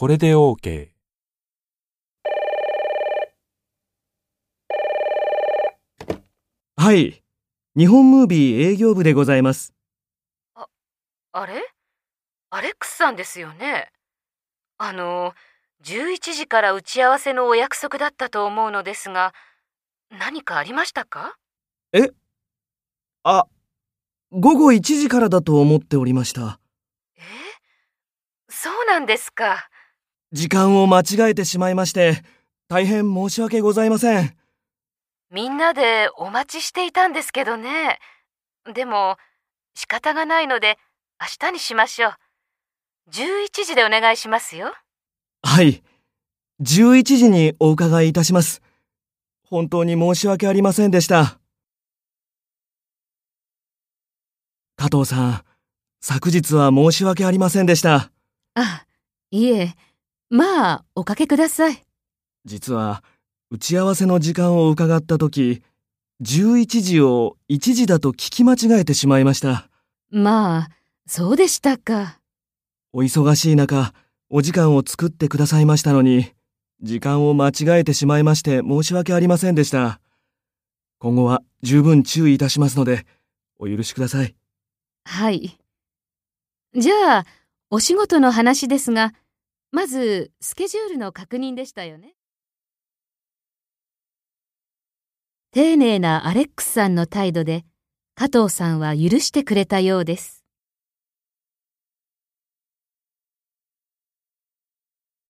これで OK。はい。日本ムービー営業部でございます。あれ？アレックスさんですよね？あの、11時から打ち合わせのお約束だったと思うのですが、何かありましたか？あ、午後1時からだと思っておりました。え？そうなんですか。時間を間違えてしまいまして、大変申し訳ございません。みんなでお待ちしていたんですけどね。でも、仕方がないので、明日にしましょう。11時でお願いしますよ。はい。11時にお伺いいたします。本当に申し訳ありませんでした。加藤さん、昨日は申し訳ありませんでした。あ、いえ。まあ、おかけください。実は、打ち合わせの時間を伺ったとき、11時を1時だと聞き間違えてしまいました。まあ、そうでしたか。お忙しい中、お時間を作ってくださいましたのに、時間を間違えてしまいまして申し訳ありませんでした。今後は十分注意いたしますので、お許しください。はい。じゃあ、お仕事の話ですが、まず、スケジュールの確認でしたよね。丁寧なアレックスさんの態度で、加藤さんは許してくれたようです。